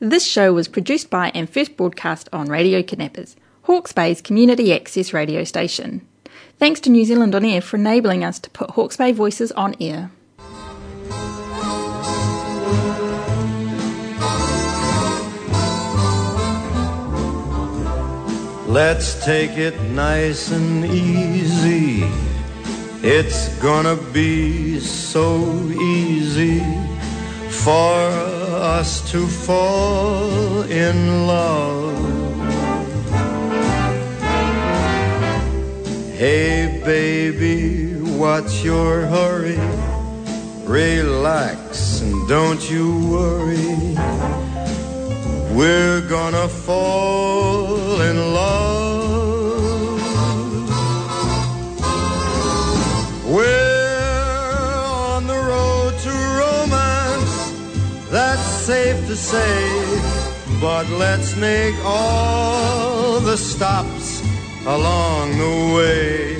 This show was produced by and first broadcast on Radio Kidnappers, Hawke's Bay's community access radio station. Thanks to New Zealand On Air for enabling us to put Hawke's Bay voices on air. Let's take it nice and easy. It's gonna be so easy for us to fall in love. Hey, baby, what's your hurry? Relax and don't you worry. We're gonna fall in love. Safe to say. But let's make all the stops along the way.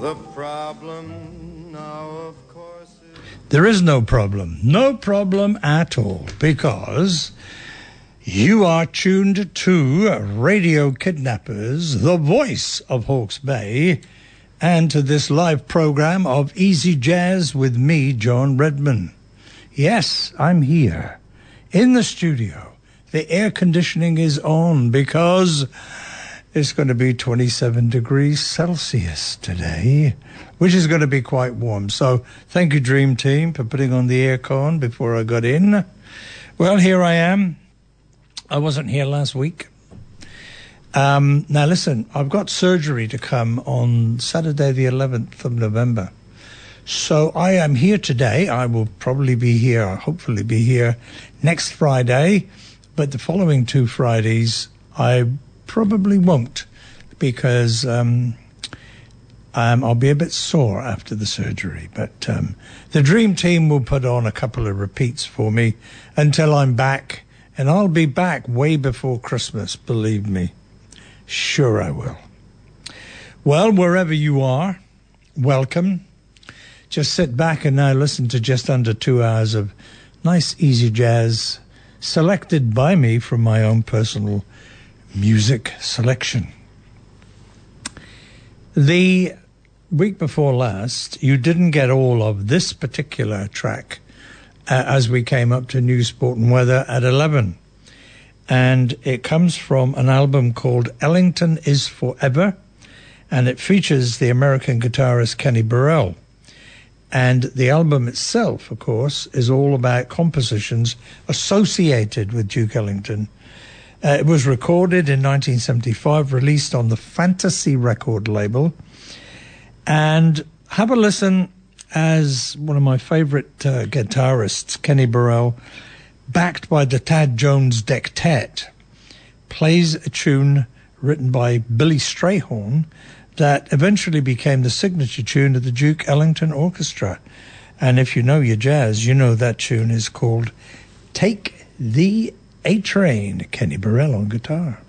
The problem now, of course, is. There is no problem. No problem at all because you are tuned to Radio Kidnappers, the voice of Hawke's Bay, and to this live program of Easy Jazz with me, John Redman. Yes, I'm here in the studio. The air conditioning is on because it's going to be 27 degrees Celsius today, which is going to be quite warm. So thank you, Dream Team, for putting on the aircon before I got in. Well, here I am. I wasn't here last week. Um, now, listen, I've got surgery to come on Saturday, the 11th of November. So I am here today. I will probably be here, hopefully be here next Friday, but the following two Fridays, I probably won't because um, um, I'll be a bit sore after the surgery. But um, the Dream Team will put on a couple of repeats for me until I'm back, and I'll be back way before Christmas, believe me. Sure, I will. Well, wherever you are, welcome. Just sit back and now listen to just under two hours of nice, easy jazz selected by me from my own personal music selection. The week before last, you didn't get all of this particular track uh, as we came up to New Sport and Weather at 11. And it comes from an album called Ellington is Forever, and it features the American guitarist Kenny Burrell. And the album itself, of course, is all about compositions associated with Duke Ellington. Uh, it was recorded in 1975, released on the Fantasy record label. And have a listen as one of my favorite uh, guitarists, Kenny Burrell, backed by the Thad Jones Dectet, plays a tune written by Billy Strayhorn that eventually became the signature tune of the Duke Ellington Orchestra. And if you know your jazz, you know that tune is called Take the A Train, Kenny Burrell on guitar.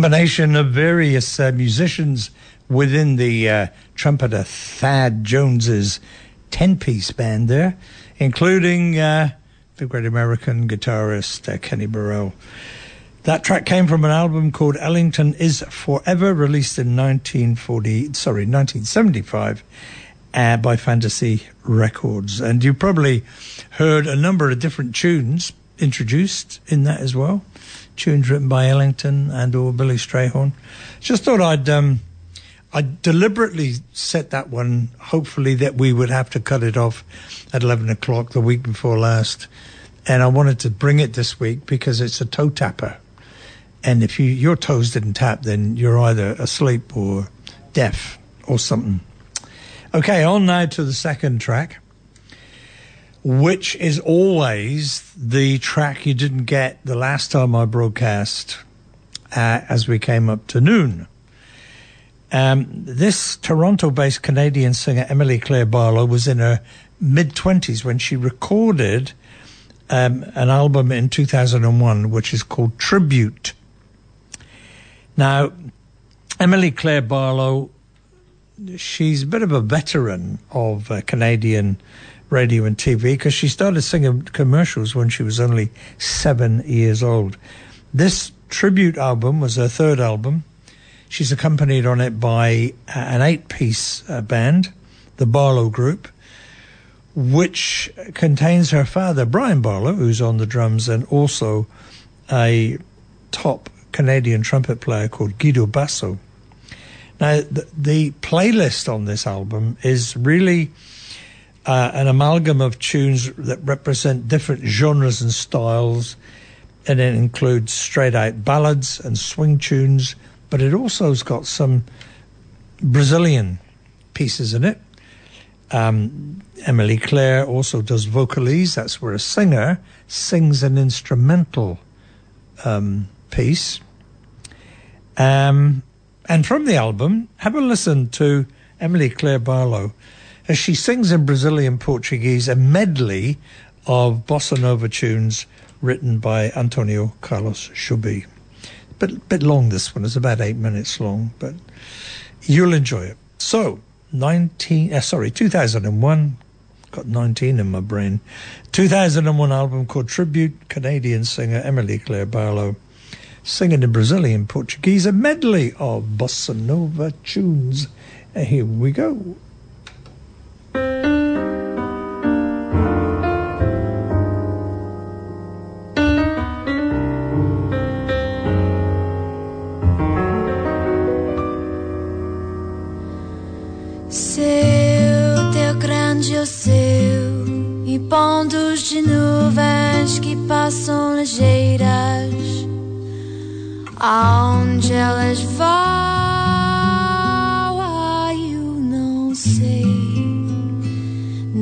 Combination of various uh, musicians within the uh, trumpeter Thad Jones's 10 piece band there, including uh, the great American guitarist uh, Kenny Burrell. That track came from an album called Ellington is Forever, released in 1940, sorry, 1975 uh, by Fantasy Records. And you probably heard a number of different tunes introduced in that as well. Tunes written by Ellington and or Billy Strayhorn. Just thought I'd um, I deliberately set that one. Hopefully that we would have to cut it off at eleven o'clock the week before last, and I wanted to bring it this week because it's a toe tapper. And if you, your toes didn't tap, then you're either asleep or deaf or something. Okay, on now to the second track, which is always the track you didn't get the last time I broadcast uh, as we came up to noon. Um, this Toronto based Canadian singer, Emilie-Claire Barlow, was in her mid 20s when she recorded um, an album in 2001, which is called Tribute. Now, Emilie-Claire Barlow, she's a bit of a veteran of uh, Canadian radio and TV because she started singing commercials when she was only seven years old. This tribute album was her third album. She's accompanied on it by an eight piece uh, band, the Barlow Group, which contains her father, Brian Barlow, who's on the drums, and also a top Canadian trumpet player called Guido Basso. Now, the, the playlist on this album is really uh, an amalgam of tunes that represent different genres and styles, and it includes straight out ballads and swing tunes, but it also has got some Brazilian pieces in it. Um, Emilie-Claire also does vocalese. That's where a singer sings an instrumental um, piece. Um, and from the album, have a listen to Emilie-Claire Barlow as she sings in Brazilian Portuguese a medley of bossa nova tunes written by Antonio Carlos Jobim. Bit bit long this one. It's about eight minutes long, but you'll enjoy it. So, nineteen, uh, sorry, two thousand and one. Got nineteen in my brain. Two thousand and one album called Tribute. Canadian singer Emilie-Claire Barlow singing in Brazilian Portuguese a medley of bossa nova tunes. Here we go. Passam ligeiras, aonde elas vão,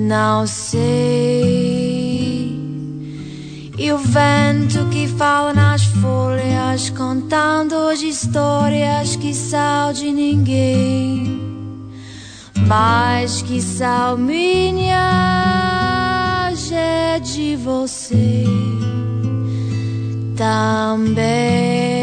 não sei. E o vento que fala nas folhas, contando as histórias que são de ninguém mas que salminha é de você também.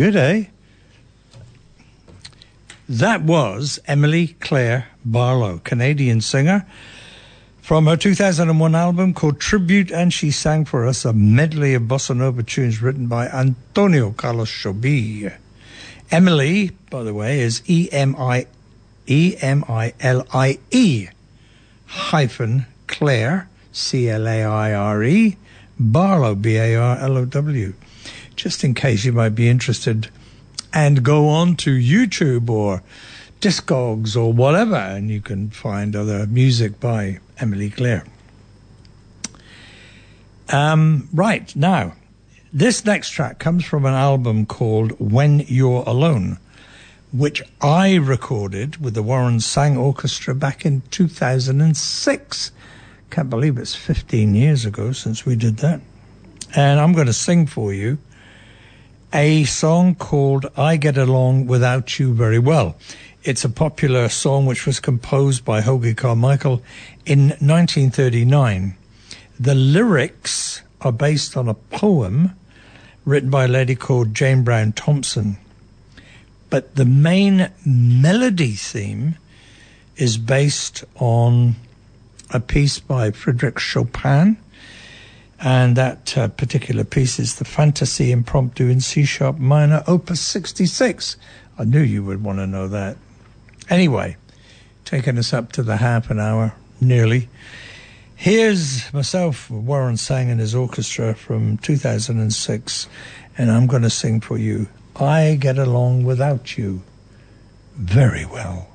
Good, eh? That was Emilie-Claire Barlow, Canadian singer, from her 2001 album called Tribute, and she sang for us a medley of bossa nova tunes written by Antonio Carlos Jobim. Emilie, by the way, is E M I E M I L I E hyphen Claire C L A I R E Barlow B A R L O W. Just in case you might be interested, and go on to YouTube or Discogs or whatever, and you can find other music by Emilie-Claire. Um, right now, this next track comes from an album called When You're Alone, which I recorded with the Warren Sang Orchestra back in 2006. Can't believe it's 15 years ago since we did that. And I'm going to sing for you a song called I Get Along Without You Very Well. It's a popular song which was composed by Hoagy Carmichael in 1939. The lyrics are based on a poem written by a lady called Jane Brown Thompson. But the main melody theme is based on a piece by Frédéric Chopin. And that uh, particular piece is the Fantasy Impromptu in C sharp minor, opus 66. I knew you would want to know that. Anyway, taking us up to the half an hour, nearly. Here's myself, Warren sang and his orchestra from 2006, and I'm going to sing for you. I get along without you very well.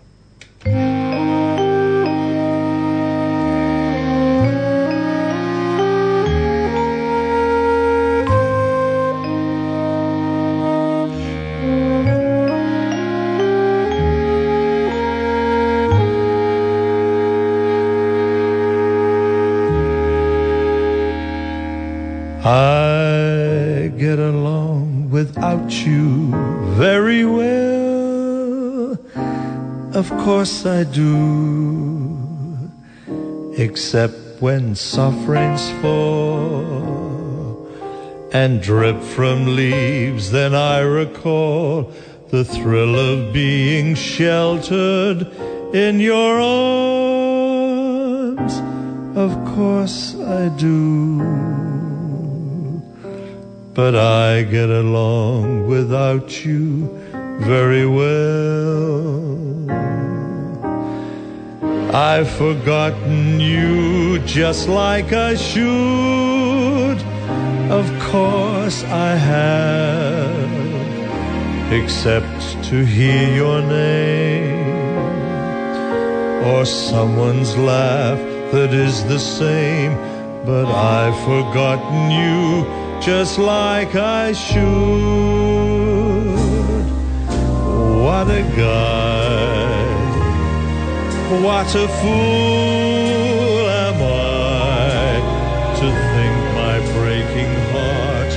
Without you very well. Of course I do. Except when soft rains fall and drip from leaves, then I recall the thrill of being sheltered in your arms. Of course I do but I get along without you very well. I've forgotten you just like I should. Of course I have, except to hear your name or someone's laugh that is the same. But I've forgotten you just like I should. What a guy, what a fool am I to think my breaking heart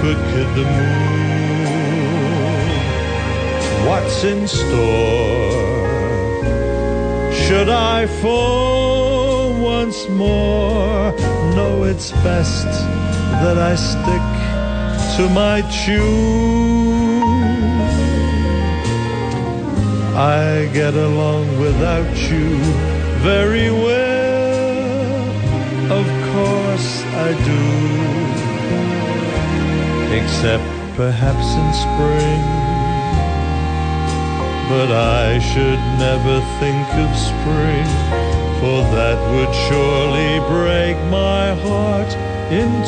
could kid the moon. What's in store? Should I fall once more? No, it's best that I stick to my tune. I get along without you very well. Of course I do. Except perhaps in spring. But I should never think of spring, for that would surely break my heart in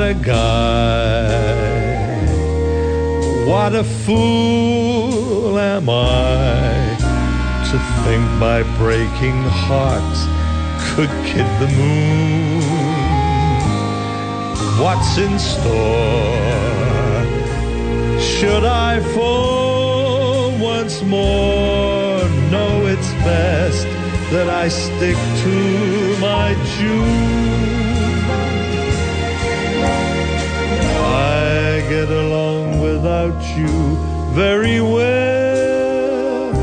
What a guy. What a fool am I to think my breaking heart could kid the moon. What's in store? Should I fall once more? No, it's best that I stick to my June. Get along without you very well.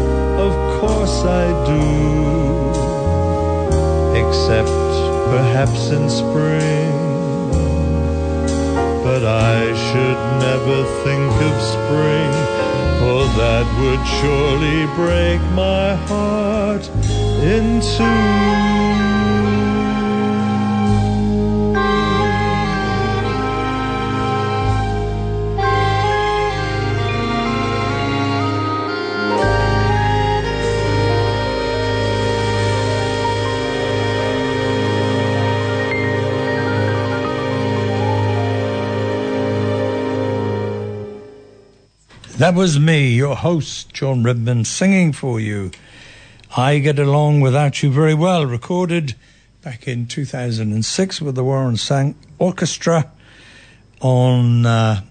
Of course I do. Except perhaps in spring. But I should never think of spring, for that would surely break my heart in two. That was me, your host, John Redman, singing for you. I Get Along Without You Very Well, recorded back in 2006 with the Warren Sang Orchestra on uh,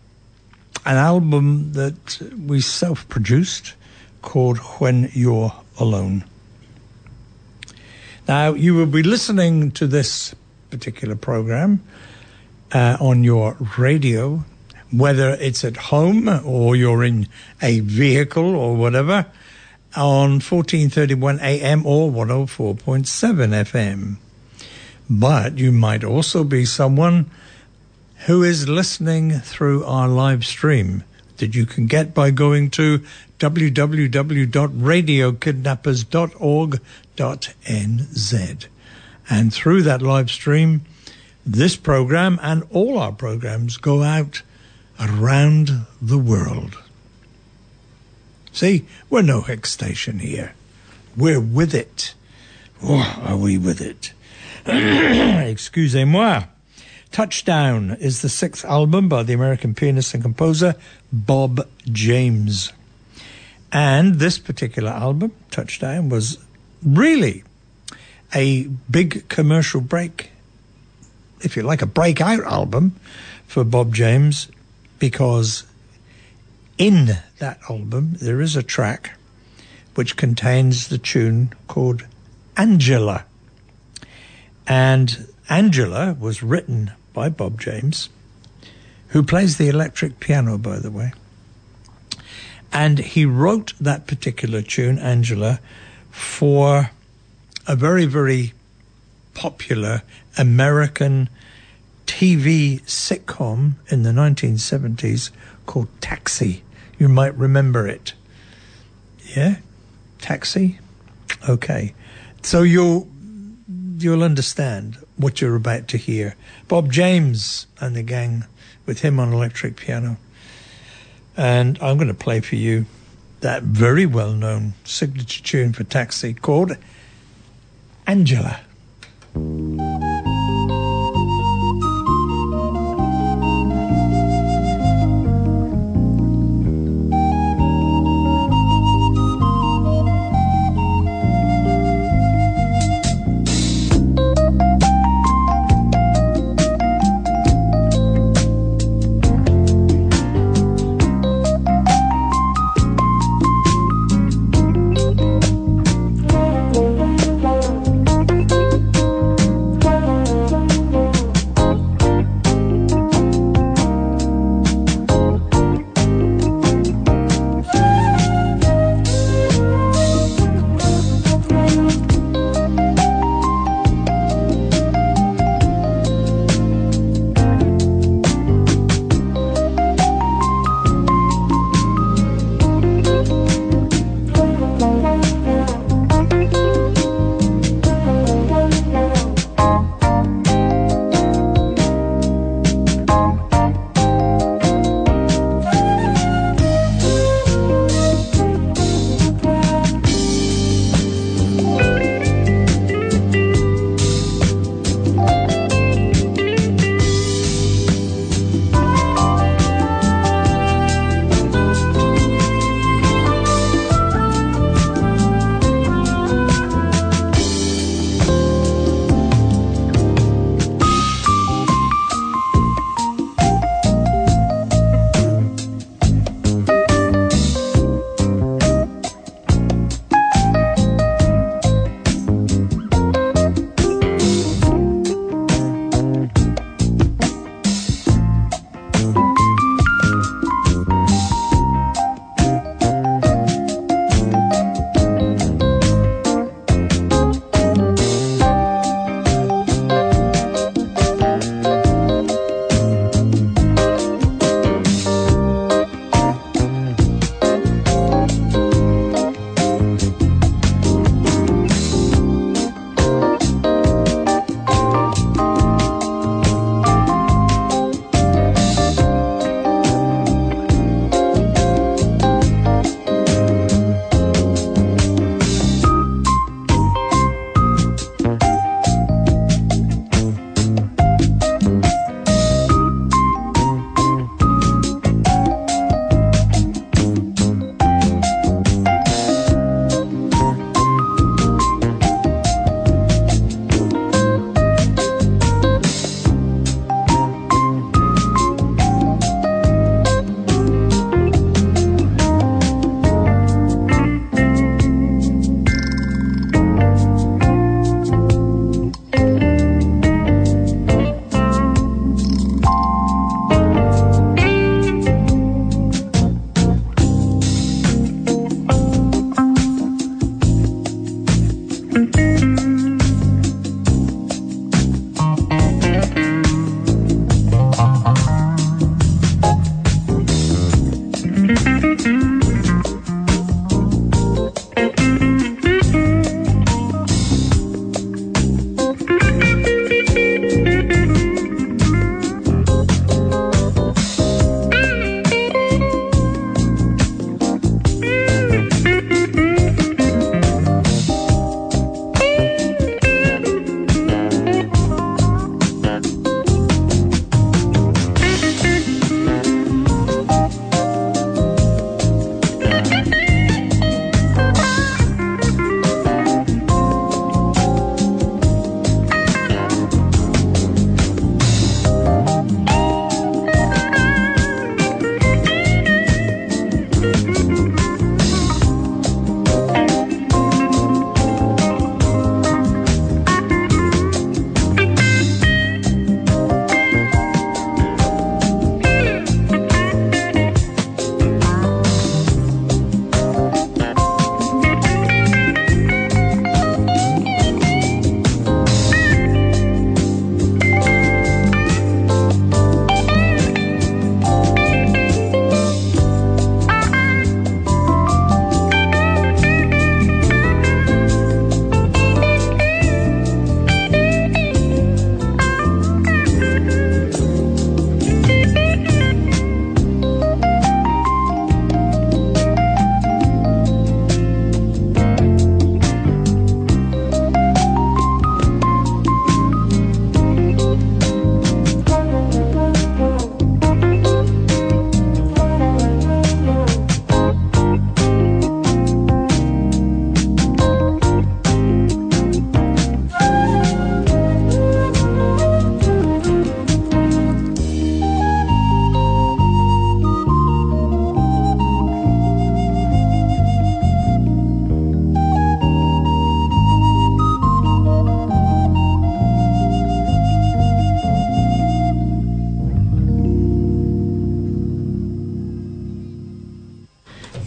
an album that we self produced called When You're Alone. Now, you will be listening to this particular program uh, on your radio whether it's at home or you're in a vehicle or whatever, on 1431 AM or 104.7 FM. But you might also be someone who is listening through our live stream that you can get by going to www.radiokidnappers.org.nz. And through that live stream, this program and all our programs go out around the world. See, we're no Hicks station here. We're with it. Oh, are we with it? Excusez-moi. Touchdown is the sixth album by the American pianist and composer Bob James. And this particular album, Touchdown, was really a big commercial break, if you like, a breakout album for Bob James, because in that album there is a track which contains the tune called Angela. And Angela was written by Bob James, who plays the electric piano, by the way. And he wrote that particular tune, Angela, for a very, very popular American TV sitcom in the 1970s called Taxi. You might remember it. Yeah? Taxi? Okay. So you'll you'll understand what you're about to hear. Bob James and the gang with him on electric piano. And I'm going to play for you that very well known signature tune for Taxi called Angela.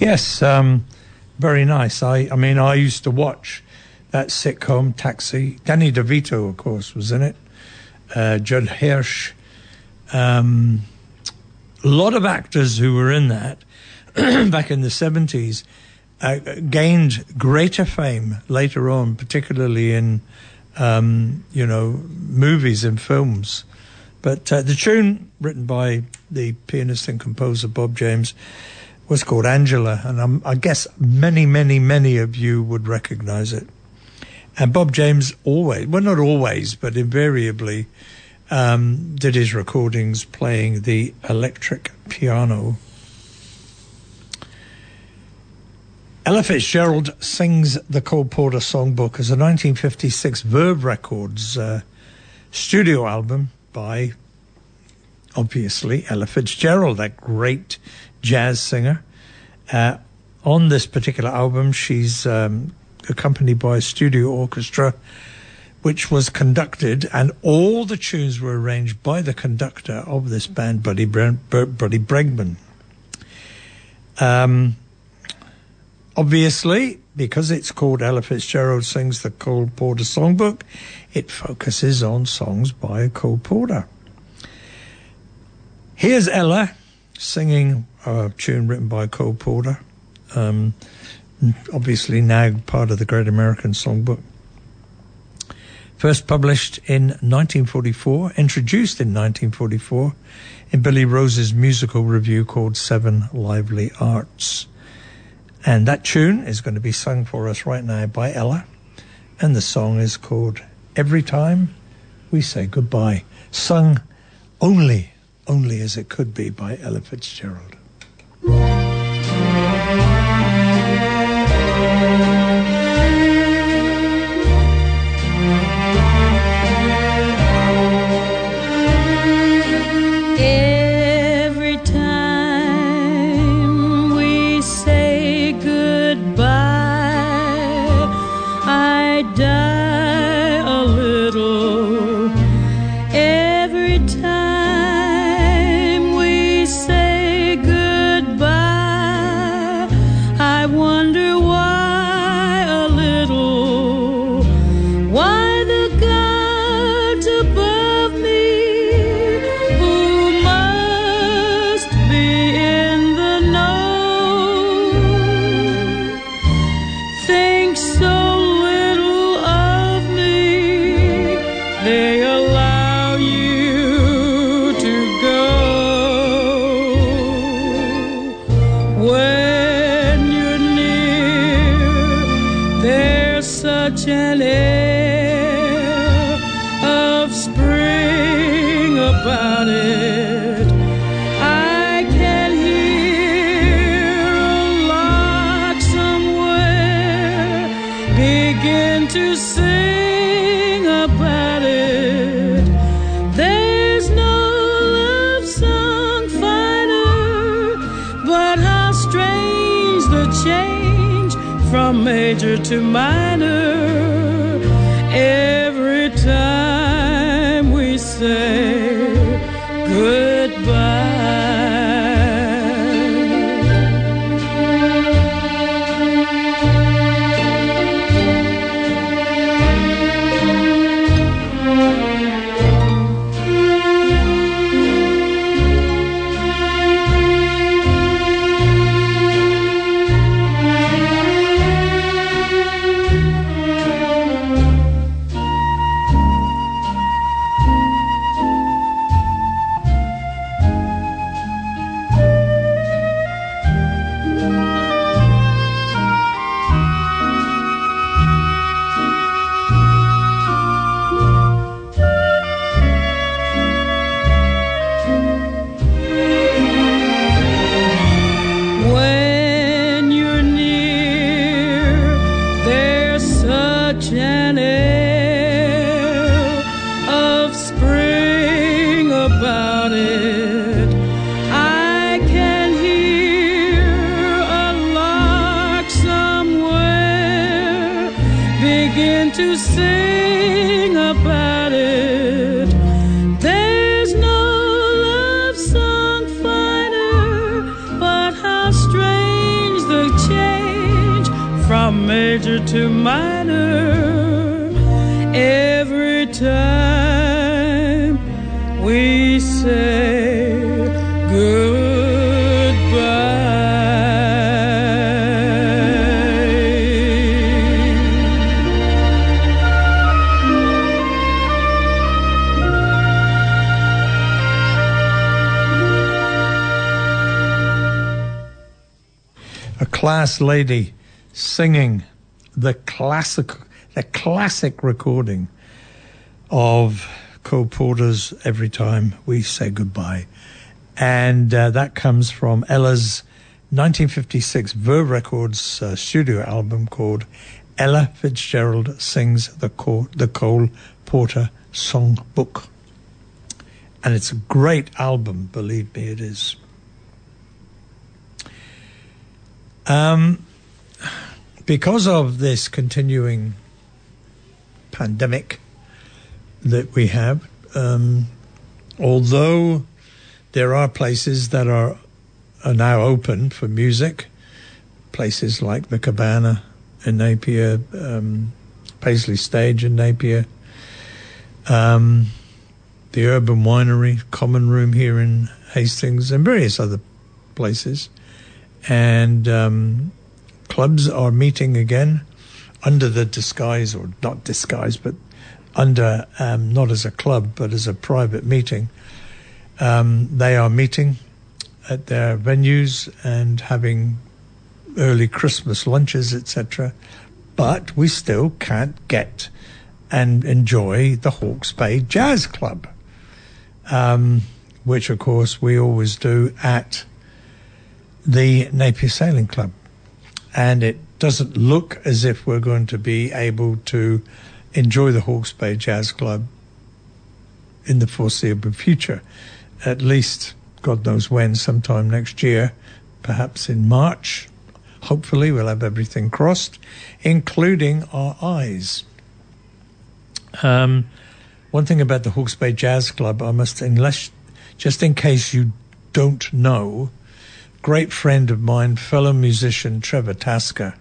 Yes, um, very nice. I, I mean, I used to watch that sitcom Taxi. Danny DeVito, of course, was in it. Uh, Judd Hirsch. Um, a lot of actors who were in that back in the 70s uh, gained greater fame later on, particularly in, um, you know, movies and films. But uh, the tune written by the pianist and composer Bob James was called Angela, and I'm, i guess many, many, many of you would recognize it. And Bob James always, well, not always, but invariably, um, did his recordings playing the electric piano. Ella Fitzgerald sings the Cole Porter Songbook as a 1956 Verve Records uh, studio album by, obviously, Ella Fitzgerald, that great jazz singer. Uh, on this particular album, she's um, accompanied by a studio orchestra, which was conducted, and all the tunes were arranged by the conductor of this band, Buddy, Bre- Buddy Bregman. Um, obviously, because it's called Ella Fitzgerald Sings the Cole Porter Songbook, it focuses on songs by Cole Porter. Here's Ella singing a tune written by Cole Porter, um, obviously now part of the Great American Songbook. First published in 1944, introduced in 1944 in Billy Rose's musical review called Seven Lively Arts. And that tune is going to be sung for us right now by Ella. And the song is called Every Time We Say Goodbye, sung only, only as it could be by Ella Fitzgerald. A class lady singing the classic the classic recording of Cole Porter's Every Time We Say Goodbye. And uh, that comes from Ella's 1956 Verve Records uh, studio album called Ella Fitzgerald Sings the, the Cole Porter Songbook. And it's a great album, believe me, it is. Um, because of this continuing pandemic that we have, um, although there are places that are are now open for music, places like the Cabana in Napier, um, Paisley Stage in Napier, um, the Urban Winery, Common Room here in Hastings, and various other places and um, clubs are meeting again under the disguise, or not disguise, but under um, not as a club but as a private meeting. Um, they are meeting at their venues and having early Christmas lunches, etc. But we still can't get and enjoy the Hawke's Bay Jazz Club, um, which of course we always do at the Napier Sailing Club. And it doesn't look as if we're going to be able to enjoy the Hawke's Bay Jazz Club in the foreseeable future. At least, God knows when, sometime next year, perhaps in March. Hopefully, we'll have everything crossed, including our eyes. Um, one thing about the Hawke's Bay Jazz Club, I must, unless, just in case you don't know, great friend of mine, fellow musician Trevor Tasker,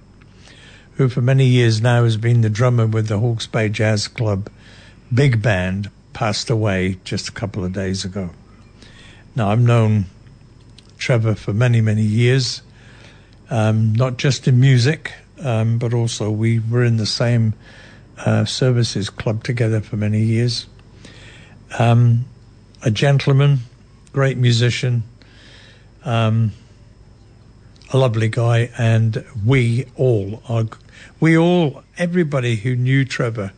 who for many years now has been the drummer with the Hawke's Bay Jazz Club big band, passed away just a couple of days ago. Now, I've known Trevor for many, many years, um, not just in music, um, but also we were in the same uh, services club together for many years. Um, a gentleman, great musician, um, a lovely guy, and we all are, we all, everybody who knew Trevor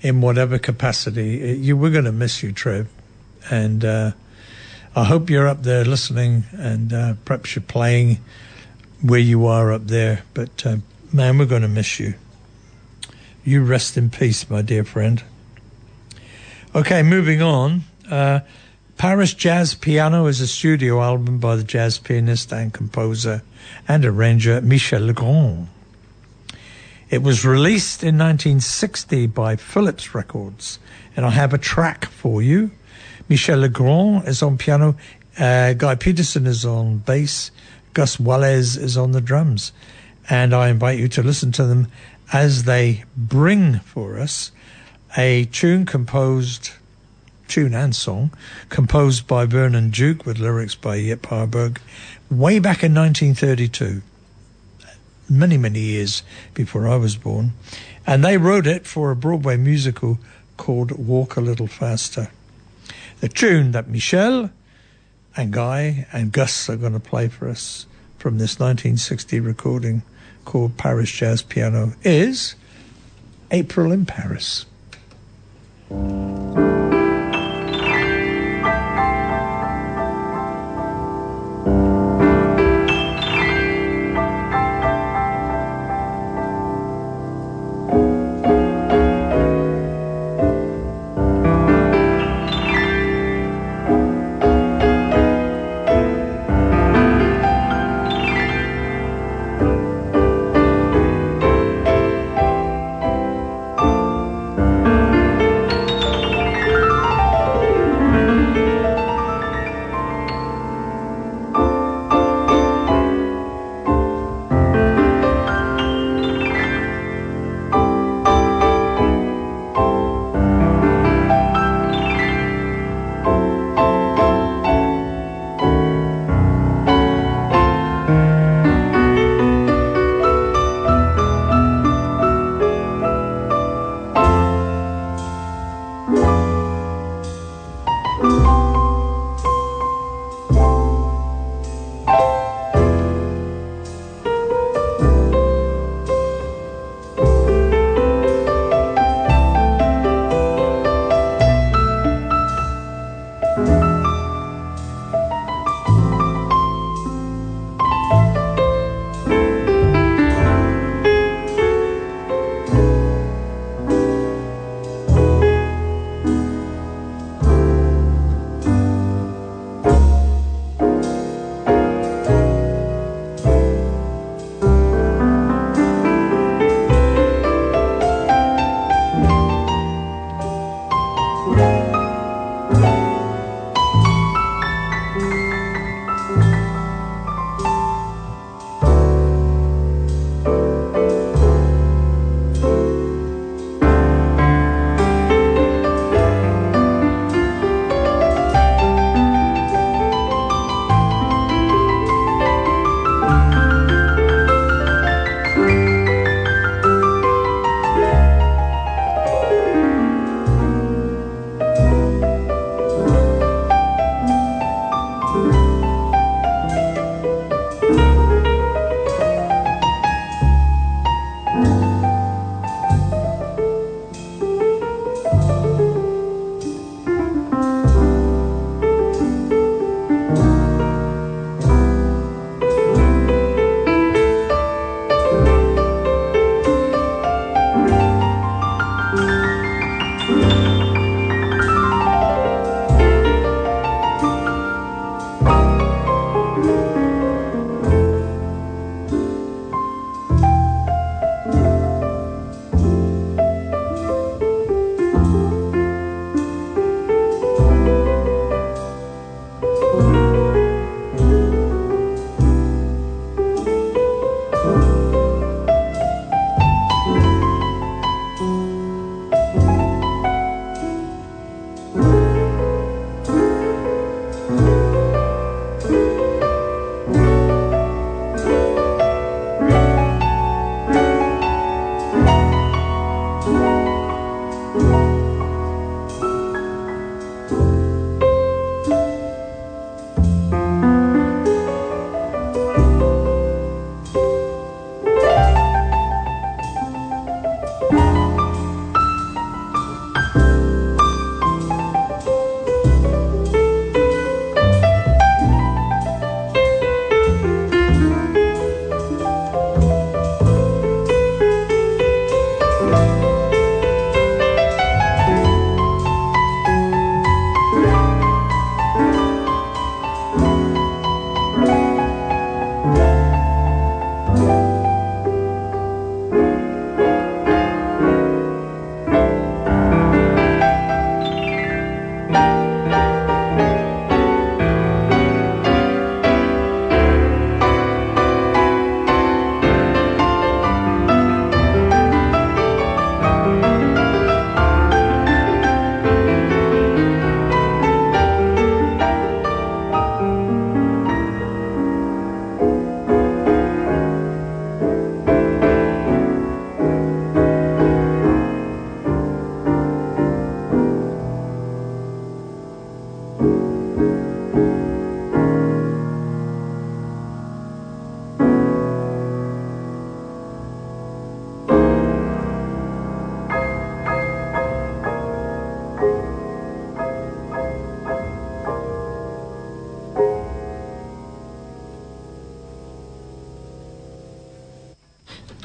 in whatever capacity, eh, you were going to miss you, Trev, and uh, I hope you're up there listening, and uh, perhaps you're playing where you are up there. But uh, man, we're going to miss you. You rest in peace, my dear friend. Okay, moving on. Paris Jazz Piano is a studio album by the jazz pianist and composer and arranger Michel Legrand. It was released in 1960 by Philips Records, and I have a track for you. Michel Legrand is on piano, uh, Guy Pedersen is on bass, Gus Wales is on the drums, and I invite you to listen to them as they bring for us a tune composed tune and song composed by Vernon Duke with lyrics by Yip Harburg way back in 1932, many, many years before I was born. And they wrote it for a Broadway musical called Walk a Little Faster. The tune that Michel and Guy and Gus are going to play for us from this 1960 recording called Paris Jazz Piano is April in Paris.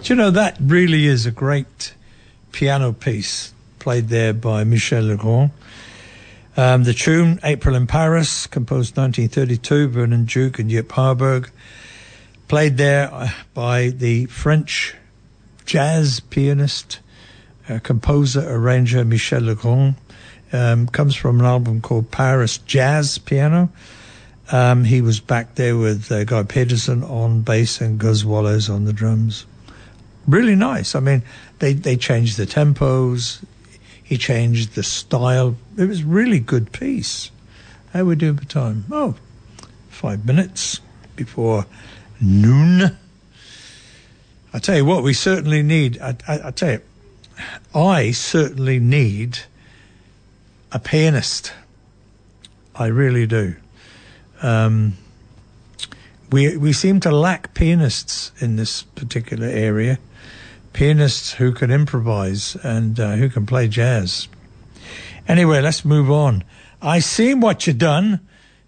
You know that really is a great piano piece played there by Michel Legrand. Um, the tune, April in Paris, composed 1932, Vernon Duke and Yip Harburg, played there uh, by the French jazz pianist, uh, composer, arranger Michel Legrand. Um, comes from an album called Paris Jazz Piano. Um, he was back there with uh, Guy Pedersen on bass and Gus Wallace on the drums. Really nice. I mean, they, they changed the tempos, he changed the style. It was really good piece. How we doing for time? Oh, five minutes before noon. I tell you what, we certainly need. I, I, I tell you, I certainly need a pianist. I really do. Um, we we seem to lack pianists in this particular area. Pianists who can improvise and uh, who can play jazz. Anyway, let's move on. I Seen What You Done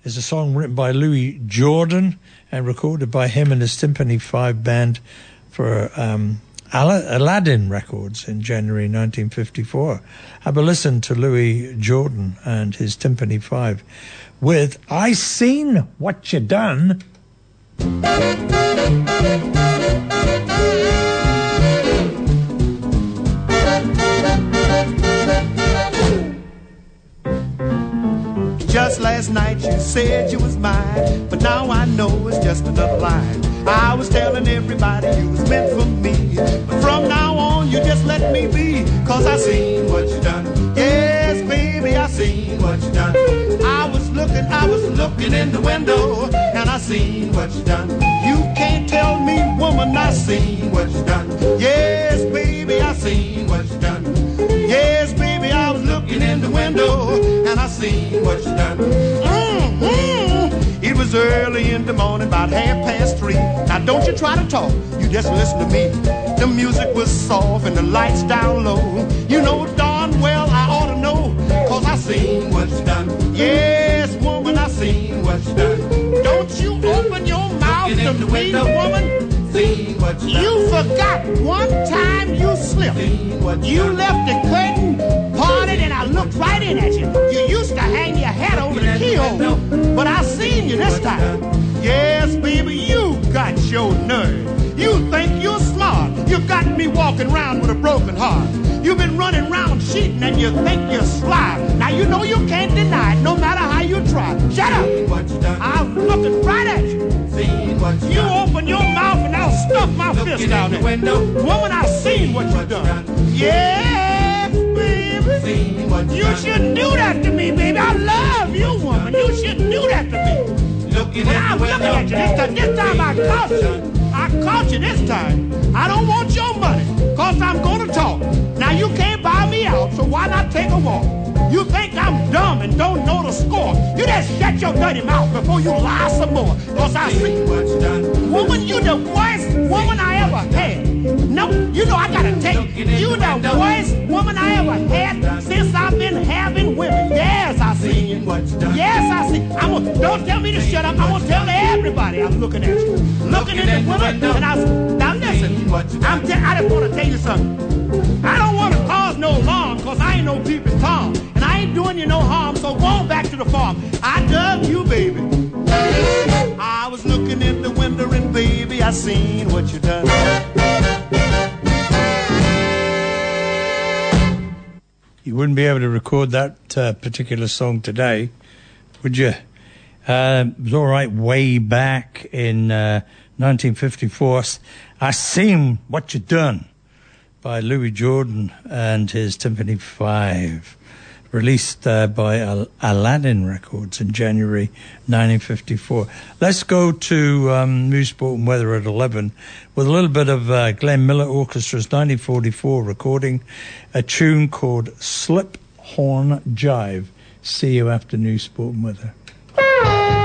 is a song written by Louis Jordan and recorded by him and his Tympany Five band for um, Aladdin Records in January 1954. Have a listen to Louis Jordan and his Tympany Five with I Seen What You Done. Last night you said you was mine, but now I know it's just another lie. I was telling everybody you was meant for me. But from now on, you just let me be. Cause I seen what you done. Yes, baby, I seen what you done. I was looking, I was looking in the window, and I seen what you done. You can't tell me, woman, I seen what you done. Yes, baby, I seen what you done. Looking in the window, and I seen what you done. Mm-hmm. It was early in the morning, about half past three. Now don't you try to talk, you just listen to me. The music was soft and the lights down low. You know darn well I ought to know, cause I seen what you done. Yes, woman, I seen what you done. Don't you open your mouth to me, woman. What You, you forgot one time you slipped. You left the curtain right in at you. You used to hang your hat over the keyhole, but I seen you this time. Yes, baby, you got your nerve. You think you're smart. You've got me walking around with a broken heart. You've been running around cheating and you think you're sly. Now you know you can't deny it, no matter how you try. Shut up. I'm looking right at you. You open your mouth and I'll stuff my fist down there. Window. Woman, I've seen what you've done. Yes, baby. You shouldn't do that to me, baby. I love you, woman. You shouldn't do that to me. Looking but I'm looking at you this time. This time I caught you. I caught you this time. I don't want your money, cause I'm gonna talk. Now you can't buy me out, so why not take a walk? You think I'm dumb and don't know the score. You just shut your dirty mouth before you lie some more. Cause I see. Woman, you the worst woman I ever had. No, you know I gotta take you the worst woman I ever had since I've been having women. Yes, I see you. Yes, I see. I'm gonna, don't tell me to shut up. I'm gonna tell everybody I'm looking at you. Looking at the woman, and I now listen. I'm I just want to tell you something. I don't want to cause no harm, cause I ain't no peeping Tom and I ain't doing you no harm, so go back to the farm. I dug you, baby. I was looking in the window and baby, I seen what you done. You wouldn't be able to record that uh, particular song today, would you? Uh, it was all right way back in uh, 1954. I seen what you done by Louis Jordan and his Tympany Five released uh, by Al- Aladdin Records in January 1954. Let's go to um, and Weather at 11 with a little bit of uh, Glenn Miller Orchestra's 1944 recording, a tune called Slip Horn Jive. See you after News Sport and Weather.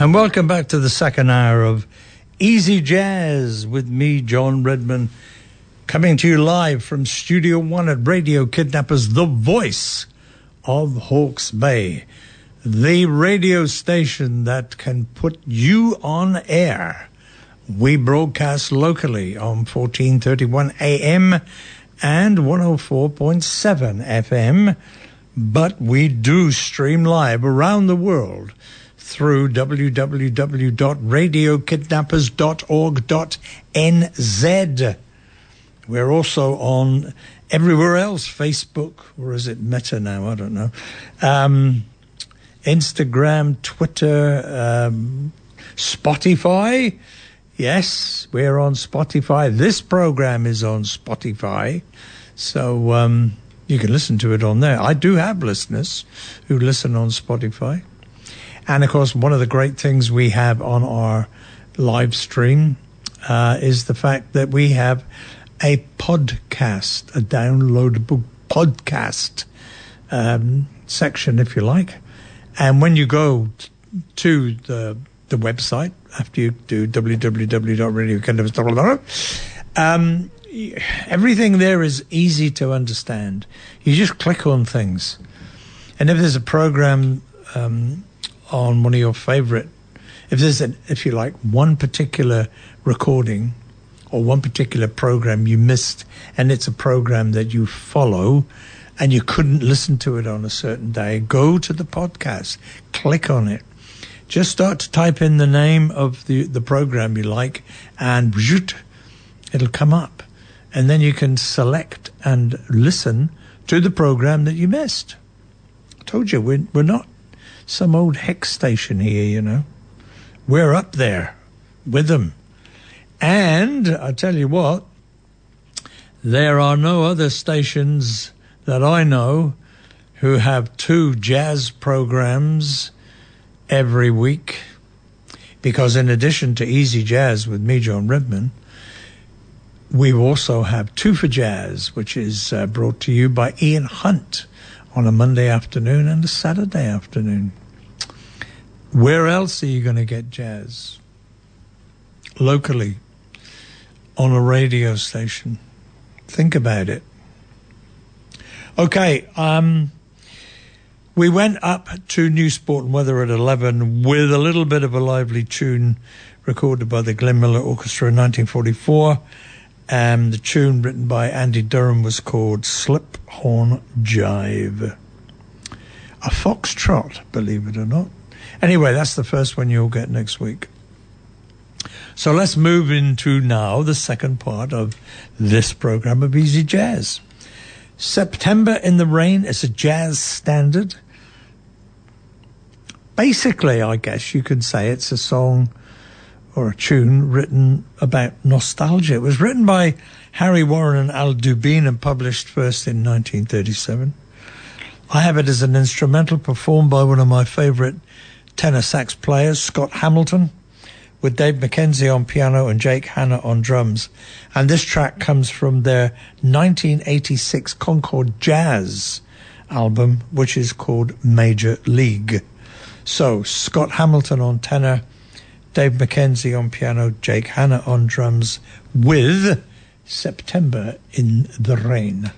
And welcome back to the second hour of Easy Jazz with me, John Redman, coming to you live from Studio One at Radio Kidnappers, the voice of Hawke's Bay, the radio station that can put you on air. We broadcast locally on 1431 AM and 104.7 FM, but we do stream live around the world through www.radiokidnappers.org.nz. We're also on everywhere else Facebook, or is it Meta now? I don't know. Um, Instagram, Twitter, um, Spotify. Yes, we're on Spotify. This program is on Spotify. So um, you can listen to it on there. I do have listeners who listen on Spotify. And of course, one of the great things we have on our live stream uh, is the fact that we have a podcast, a downloadable podcast um, section, if you like. And when you go t- to the the website after you do www.radiokidnappers.com, um, everything there is easy to understand. You just click on things, and if there's a program um, on one of your favorite, if there's an, if you like, one particular recording or one particular program you missed, and it's a program that you follow, and you couldn't listen to it on a certain day, go to the podcast, click on it. Just start to type in the name of the, the program you like, and zhoot, it'll come up. And then you can select and listen to the program that you missed. I told you, we're, we're not some old hex station here, you know. We're up there with them. And I tell you what, there are no other stations that I know who have two jazz programs every week. Because in addition to Easy Jazz with me, John Redman, we also have Two for Jazz, which is uh, brought to you by Ian Hunt on a Monday afternoon and a Saturday afternoon. Where else are you going to get jazz? Locally, on a radio station. Think about it. Okay, um, we went up to New Sport and Weather at 11 with a little bit of a lively tune recorded by the Glenn Miller Orchestra in 1944. And the tune written by Andy Durham was called Slip Horn Jive. A foxtrot, believe it or not. Anyway, that's the first one you'll get next week. So let's move into now the second part of this program of Easy Jazz. September in the Rain is a jazz standard. Basically, I guess you could say it's a song or a tune written about nostalgia. It was written by Harry Warren and Al Dubin and published first in 1937. I have it as an instrumental performed by one of my favorite tenor sax players, Scott Hamilton, with Dave McKenna on piano and Jake Hanna on drums. And this track comes from their 1986 Concord Jazz album, which is called Major League. So, Scott Hamilton on tenor, Dave McKenna on piano, Jake Hanna on drums, with September in the Rain.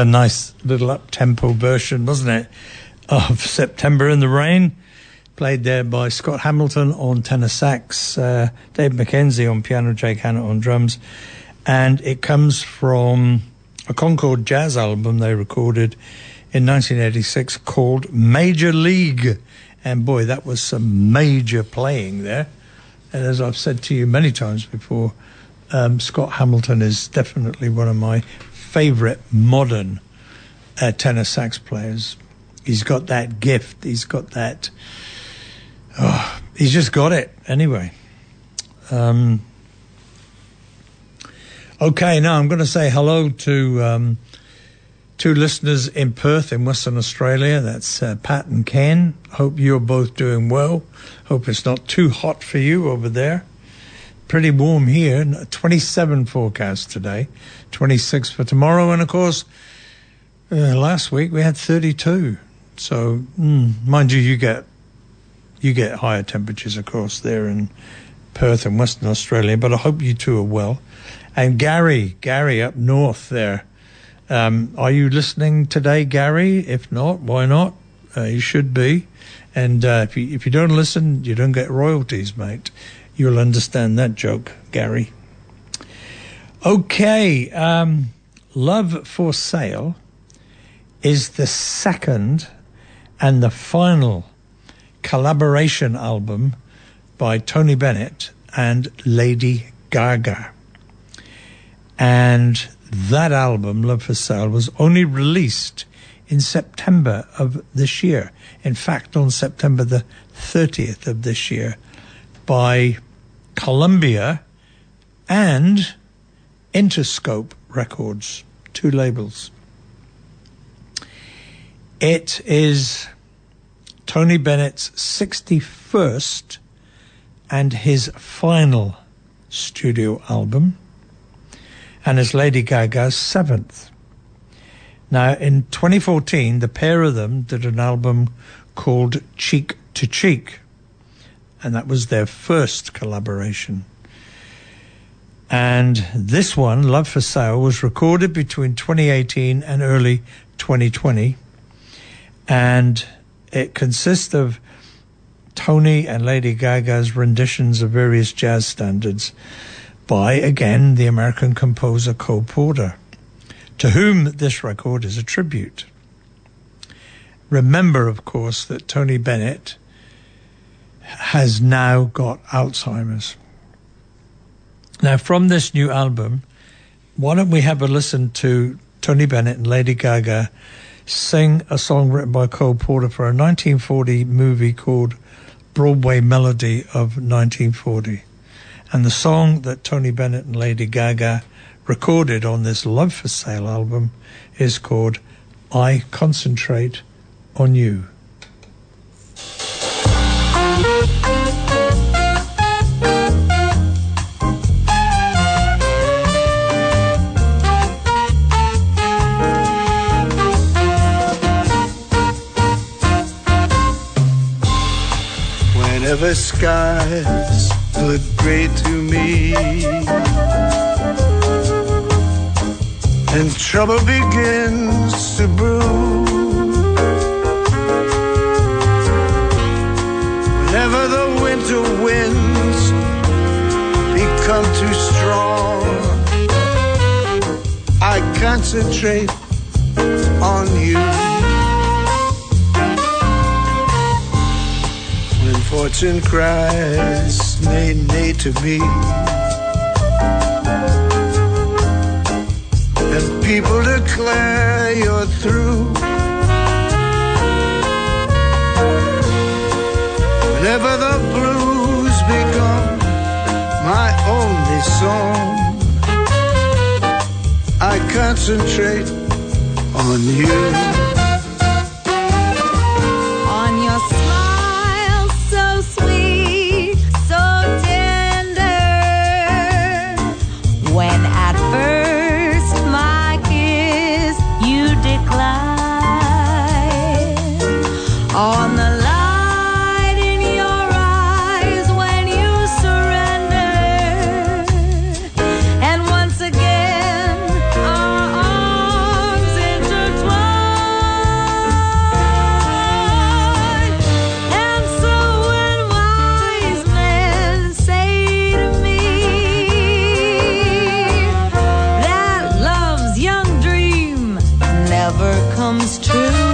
A nice little up tempo version, wasn't it? Of September in the Rain. Played there by Scott Hamilton on tenor sax, uh, Dave McKenna on piano, Jake Hanna on drums. And it comes from a Concord jazz album they recorded in 1986 called Major League. And boy, that was some major playing there. And as I've said to you many times before, um, Scott Hamilton is definitely one of my favourite modern uh, tenor sax players. He's got that gift. He's got that. Oh, he's just got it. Anyway. Um, okay, now I'm going to say hello to um, two listeners in Perth, in Western Australia. That's uh, Pat and Ken. Hope you're both doing well. Hope it's not too hot for you over there pretty warm here. 27 forecast today, 26 for tomorrow, and of course, uh, last week we had 32. So, mm, mind you, you get you get higher temperatures, of course, there in Perth and Western Australia. But I hope you two are well. And Gary, Gary up north there. Um, are you listening today, Gary? If not, why not? Uh, you should be. And uh, if you if you don't listen, you don't get royalties, mate. You'll understand that joke, Gary. Okay, um, Love for Sale is the second and the final collaboration album by Tony Bennett and Lady Gaga. And that album, Love for Sale, was only released in September of this year. In fact, on September the 30th of this year by Columbia, and Interscope Records, two labels. It is Tony Bennett's 61st and his final studio album, and is Lady Gaga's seventh. Now, in 2014, the pair of them did an album called Cheek to Cheek, and that was their first collaboration. And this one, Love for Sale, was recorded between 2018 and early 2020. And it consists of Tony and Lady Gaga's renditions of various jazz standards by, again, the American composer Cole Porter, to whom this record is a tribute. Remember, of course, that Tony Bennett has now got Alzheimer's. Now, from this new album, why don't we have a listen to Tony Bennett and Lady Gaga sing a song written by Cole Porter for a 1940 movie called Broadway Melody of 1940. And the song that Tony Bennett and Lady Gaga recorded on this Love for Sale album is called I Concentrate on You. Whenever skies look gray to me and trouble begins to brew. Whenever the winter winds become too strong, I concentrate on you. Fortune cries, nay, nay to me. And people declare you're through. Whenever the blues become my only song, I concentrate on you. Comes true.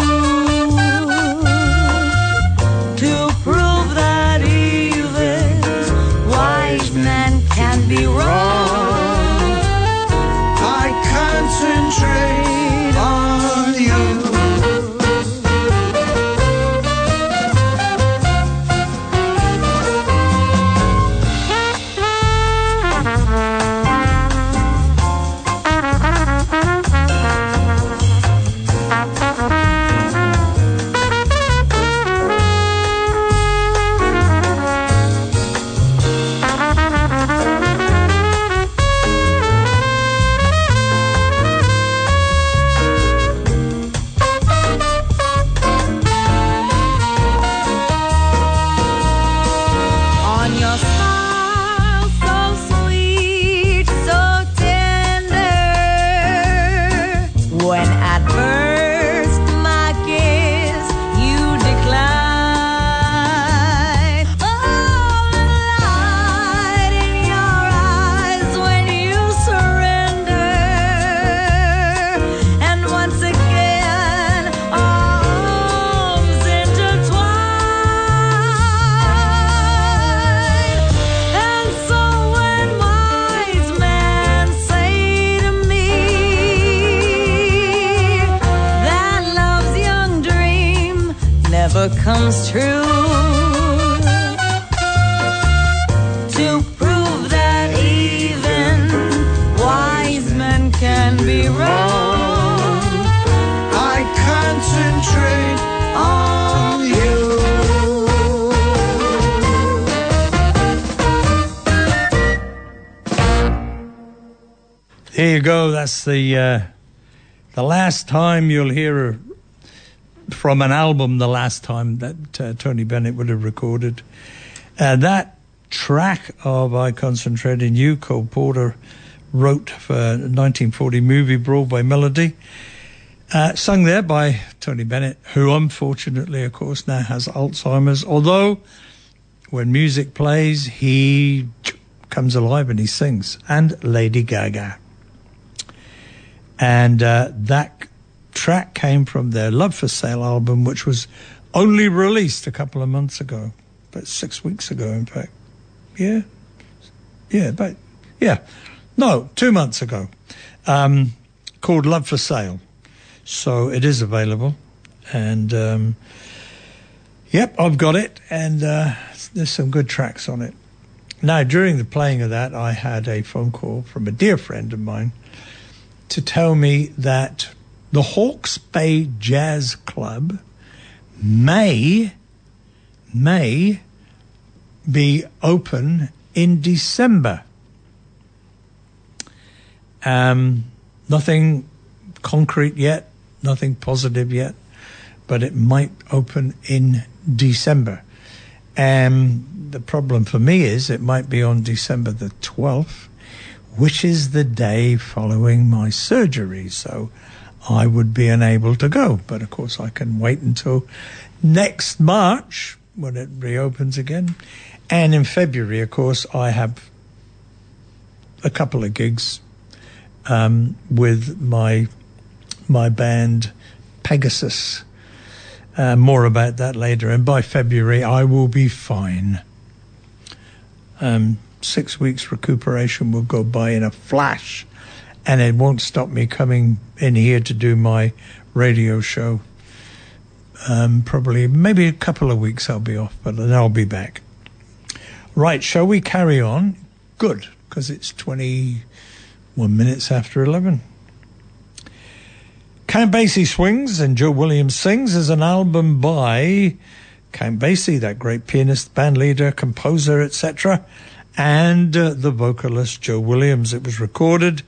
The uh, the last time you'll hear a, from an album. The last time that uh, Tony Bennett would have recorded uh, that track of "I Concentrate in You," Cole Porter wrote for 1940 movie Broadway Melody, uh, sung there by Tony Bennett, who unfortunately, of course, now has Alzheimer's. Although when music plays, he comes alive and he sings, and Lady Gaga. And uh, that track came from their Love for Sale album, which was only released a couple of months ago, about six weeks ago, in fact. Yeah, yeah, but yeah, no, two months ago, um, called Love for Sale. So it is available, and um, yep, I've got it, and uh, there's some good tracks on it. Now, during the playing of that, I had a phone call from a dear friend of mine to tell me that the Hawke's Bay Jazz Club may may be open in December. Um, nothing concrete yet, nothing positive yet, but it might open in December. Um, the problem for me is it might be on December the 12th, which is the day following my surgery. So I would be unable to go. But of course, I can wait until next March when it reopens again. And in February, of course, I have a couple of gigs um, with my my band Pegasus. Uh, more about that later. And by February, I will be fine. Um, six weeks recuperation will go by in a flash, and it won't stop me coming in here to do my radio show. Um, probably, maybe a couple of weeks I'll be off, but then I'll be back. Right, shall we carry on? Good, because it's 21 minutes after 11. Count Basie Swings and Joe Williams Sings is an album by Count Basie, that great pianist, band leader, composer, etc., and uh, the vocalist Joe Williams. It was recorded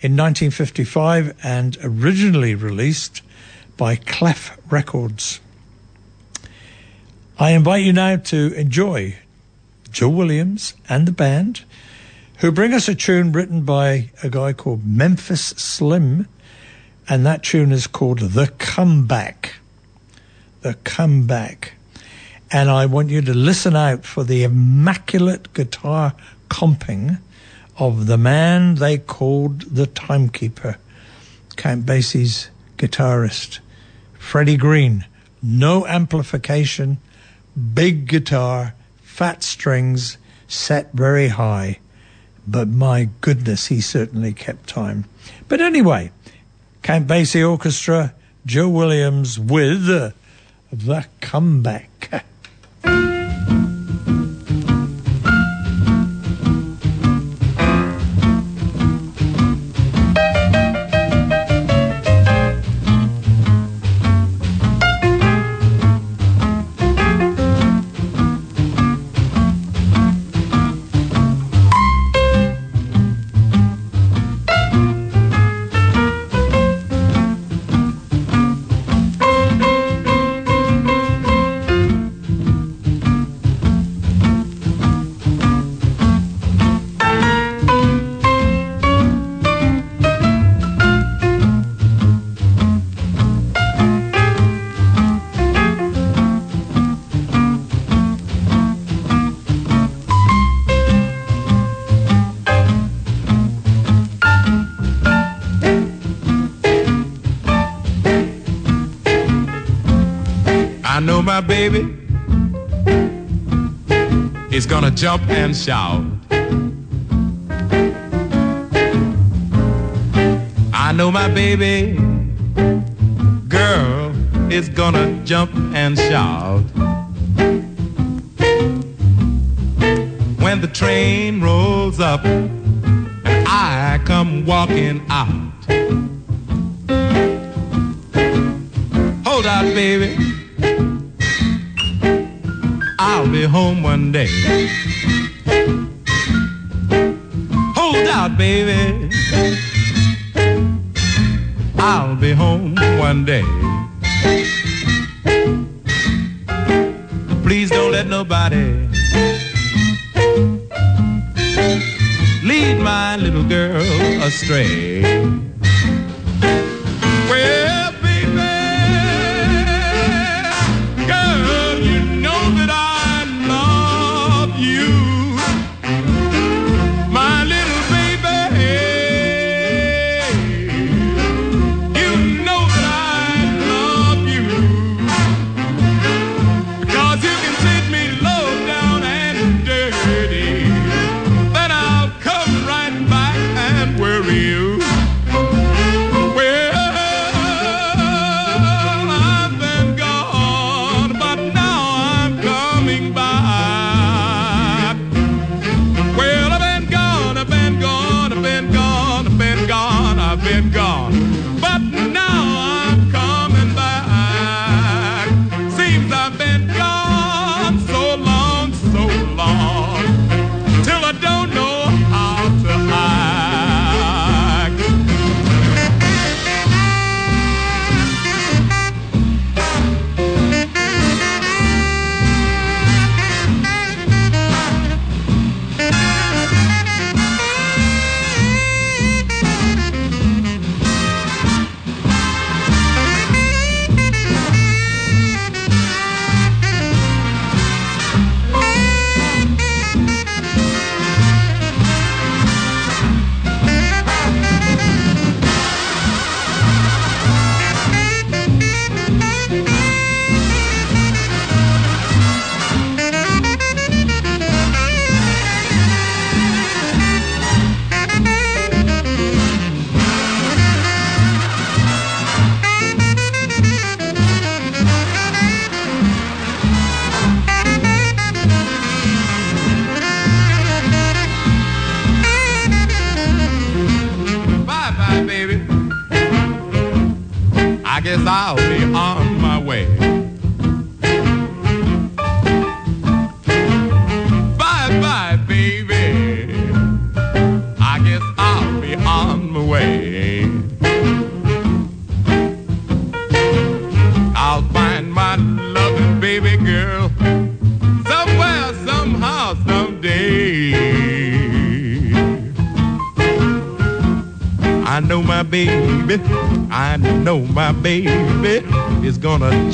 in 1955 and originally released by Clef Records. I invite you now to enjoy Joe Williams and the band, who bring us a tune written by a guy called Memphis Slim, and that tune is called The Comeback. The Comeback. And I want you to listen out for the immaculate guitar comping of the man they called the Timekeeper, Count Basie's guitarist Freddie Green. No amplification, big guitar, fat strings, set very high. But my goodness, he certainly kept time. But anyway, Count Basie Orchestra, Joe Williams with The Comeback. my jump and shout. I know my baby girl is gonna jump and shout. When the train rolls up and I come walking out. Hold out, baby. I'll be home one day. Out, baby. I'll be home one day. Please don't let nobody lead my little girl astray. Well,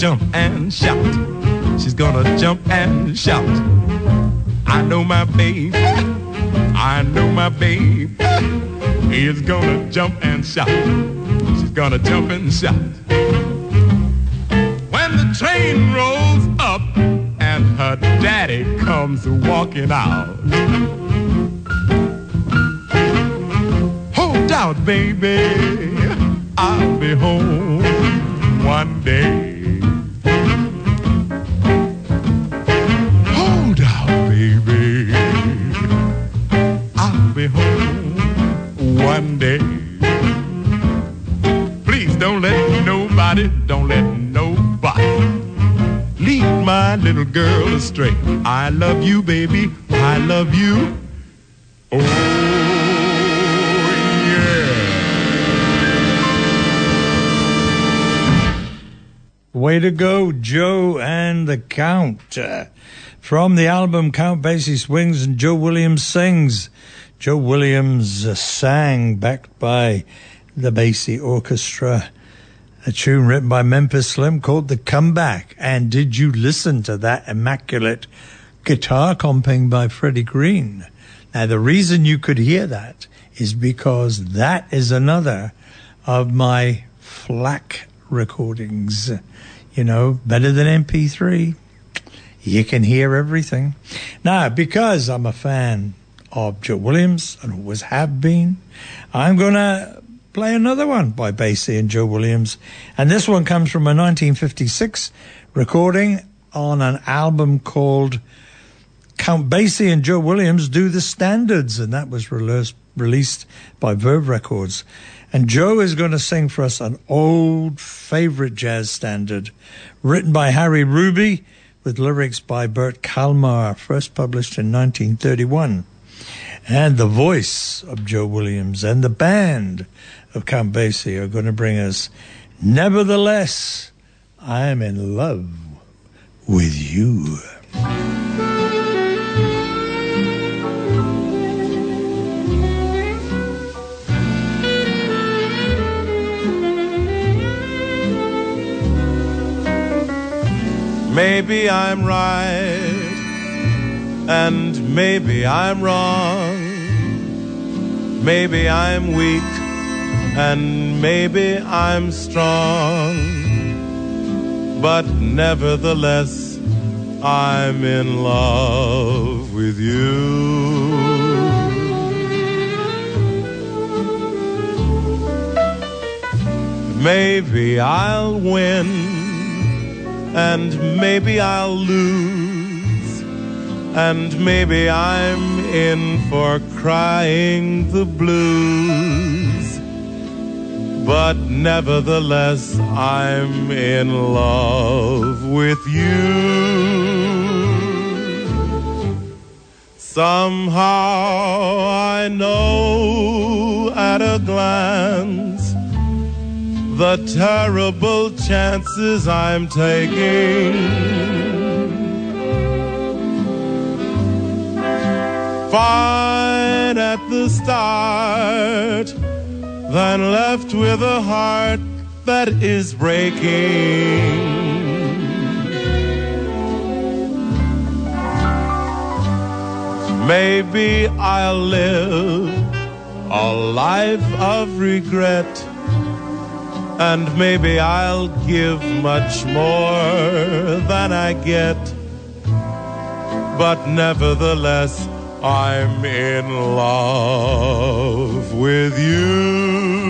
jump and shout. She's gonna jump and shout. I know my baby, I know my baby is gonna jump and shout. She's gonna jump and shout. When the train rolls up and her daddy comes walking out. Hold out, baby, I'll be home one day. Love you, baby. I love you. Oh, yeah. Way to go, Joe and the Count. Uh, from the album Count Basie Swings and Joe Williams Sings. Joe Williams uh, sang, backed by the Basie Orchestra, a tune written by Memphis Slim called The Comeback. And did you listen to that immaculate guitar comping by Freddie Green? Now, the reason you could hear that is because that is another of my FLAC recordings. You know, better than MP3. You can hear everything. Now, because I'm a fan of Joe Williams and always have been, I'm going to play another one by Basie and Joe Williams. And this one comes from a 1956 recording on an album called Count Basie and Joe Williams Do the Standards. And that was released, released by Verve Records. And Joe is going to sing for us an old favorite jazz standard written by Harry Ruby with lyrics by Bert Kalmar, first published in 1931. And the voice of Joe Williams and the band of Count Basie are going to bring us Nevertheless, I am in love with you. Maybe I'm right, and maybe I'm wrong. Maybe I'm weak, and maybe I'm strong. But nevertheless, I'm in love with you. Maybe I'll win and maybe I'll lose, and maybe I'm in for crying the blues. But nevertheless, I'm in love with you. Somehow I know at a glance the terrible chances I'm taking. Fine at the start, then left with a heart that is breaking. Maybe I'll live a life of regret and maybe I'll give much more than I get. But nevertheless, I'm in love with you.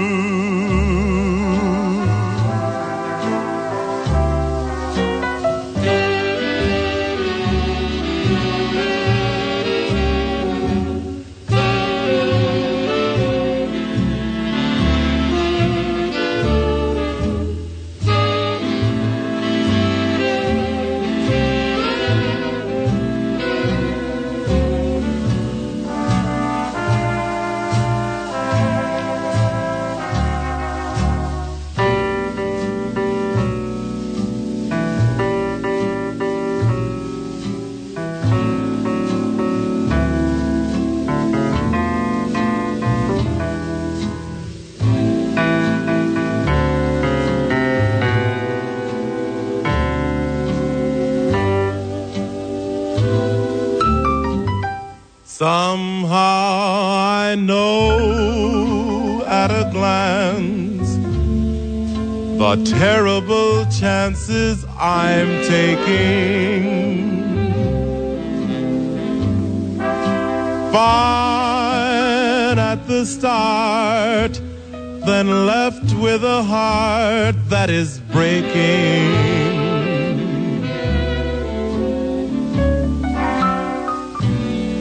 Then left with a heart that is breaking.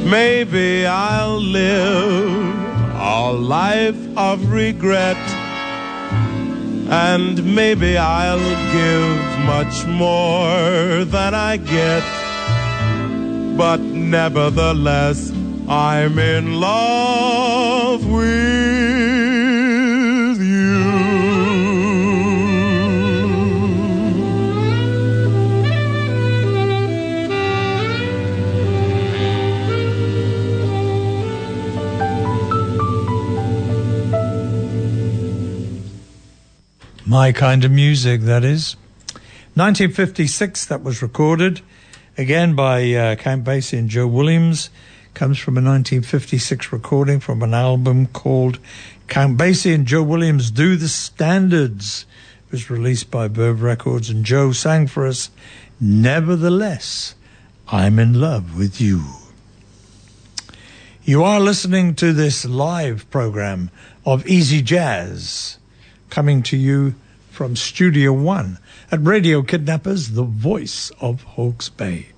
Maybe I'll live a life of regret. And maybe I'll give much more than I get. But nevertheless, I'm in love with My kind of music, that is. 1956, that was recorded again by uh, Count Basie and Joe Williams. Comes from a 1956 recording from an album called Count Basie and Joe Williams Do the Standards. It was released by Verve Records, and Joe sang for us, Nevertheless, I'm in love with you. You are listening to this live program of Easy Jazz coming to you from Studio One at Radio Kidnappers, the voice of Hawke's Bay.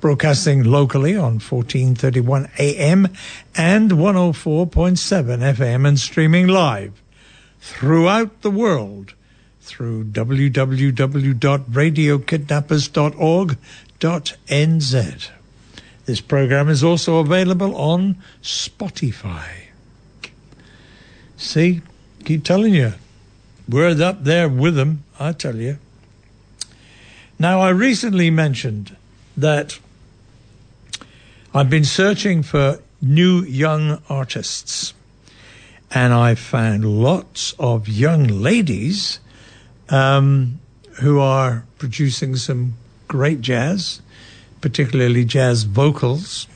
Broadcasting locally on 1431 AM and 104.7 FM and streaming live throughout the world through www.radiokidnappers.org.nz. This program is also available on Spotify. See, keep telling you, we're up there with them, I tell you. Now, I recently mentioned that I've been searching for new young artists, and I found lots of young ladies um, who are producing some great jazz, particularly jazz vocals.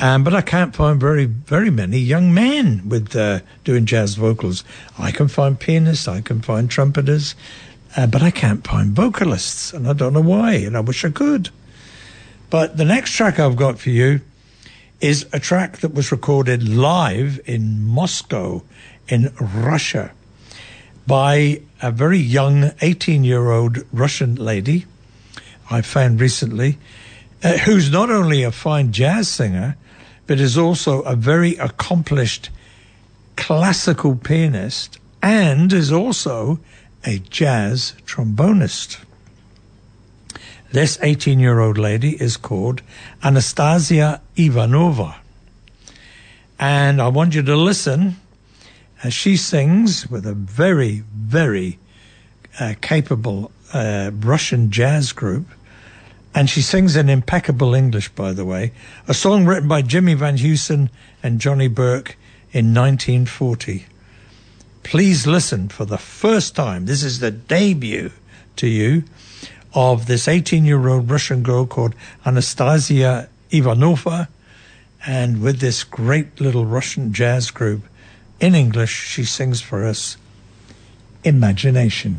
Um, but I can't find very, very many young men with uh, doing jazz vocals. I can find pianists, I can find trumpeters, uh, but I can't find vocalists, and I don't know why, and I wish I could. But the next track I've got for you is a track that was recorded live in Moscow, in Russia, by a very young 18 year old Russian lady I found recently, uh, who's not only a fine jazz singer, but is also a very accomplished classical pianist and is also a jazz trombonist. This 18 year old lady is called Anastasia Ivanova. And I want you to listen as she sings with a very, very uh, capable uh, Russian jazz group. And she sings in impeccable English, by the way, a song written by Jimmy Van Heusen and Johnny Burke in 1940. Please listen for the first time. This is the debut to you of this 18 year old Russian girl called Anastasia Ivanova. And with this great little Russian jazz group in English, she sings for us Imagination.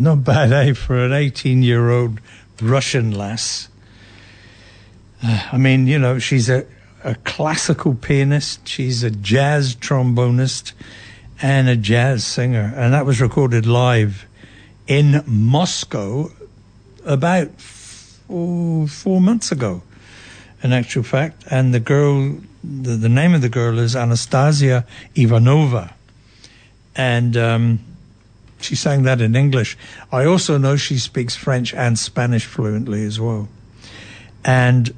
Not bad, eh, for an 18 year old Russian lass. Uh, I mean, you know, she's a, a classical pianist, she's a jazz trombonist, and a jazz singer. And that was recorded live in Moscow about four, four months ago, in actual fact. And the girl, the, the name of the girl is Anastasia Ivanova. And um, she sang that in English. I also know she speaks French and Spanish fluently as well. And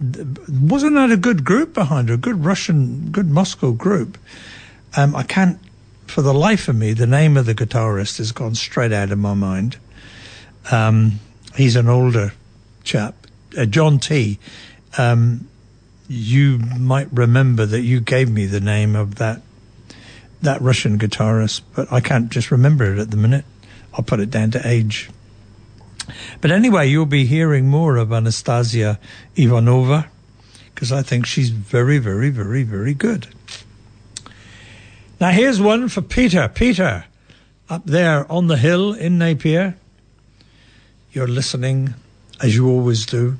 wasn't that a good group behind her? A good Russian, good Moscow group. Um, I can't, for the life of me, the name of the guitarist has gone straight out of my mind. Um, he's an older chap, uh, John T. Um, you might remember that you gave me the name of that that Russian guitarist, but I can't just remember it at the minute. I'll put it down to age. But anyway, you'll be hearing more of Anastasia Ivanova because I think she's very, very, very, very good. Now, here's one for Peter. Peter, up there on the hill in Napier, you're listening as you always do.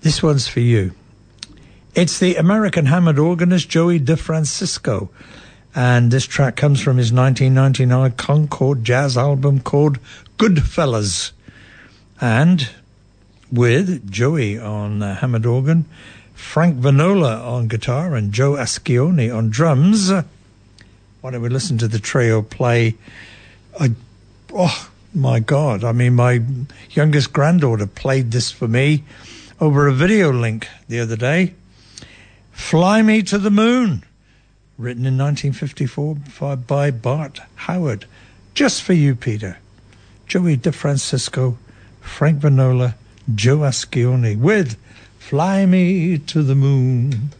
This one's for you. It's the American Hammond organist Joey DeFrancesco. And this track comes from his 1999 Concord jazz album called Goodfellas. And with Joey on uh, Hammond organ, Frank Vignola on guitar, and Joe Ascione on drums. Why don't we listen to the trio play? I, oh my God! I mean, my youngest granddaughter played this for me over a video link the other day. Fly Me to the Moon, written in 1954 by Bart Howard. Just for you, Peter. Joey DeFrancesco, Frank Vignola, Joe Ascione with Fly Me to the Moon.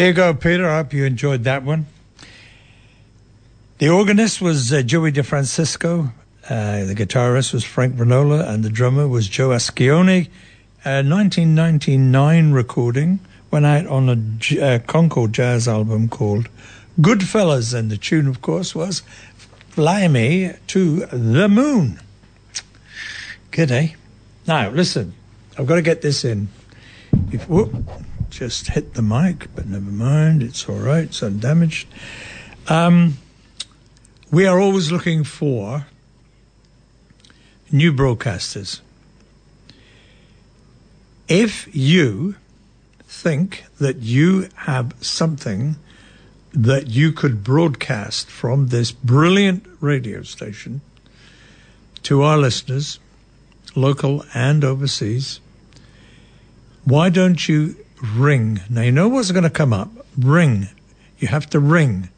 There you go, Peter. I hope you enjoyed that one. The organist was uh, Joey DeFrancesco. Uh, the guitarist was Frank Vignola, and the drummer was Joe Ascione. A 1999 recording went out on a J- uh, Concord Jazz album called Goodfellas, and the tune, of course, was Fly Me to the Moon. Good, eh? Now, listen, I've got to get this in. If, whoop, just hit the mic, but never mind, it's all right, it's undamaged. Um, we are always looking for new broadcasters. If you think that you have something that you could broadcast from this brilliant radio station to our listeners, local and overseas, why don't you ring? Now, you know what's going to come up. Ring. You have to ring.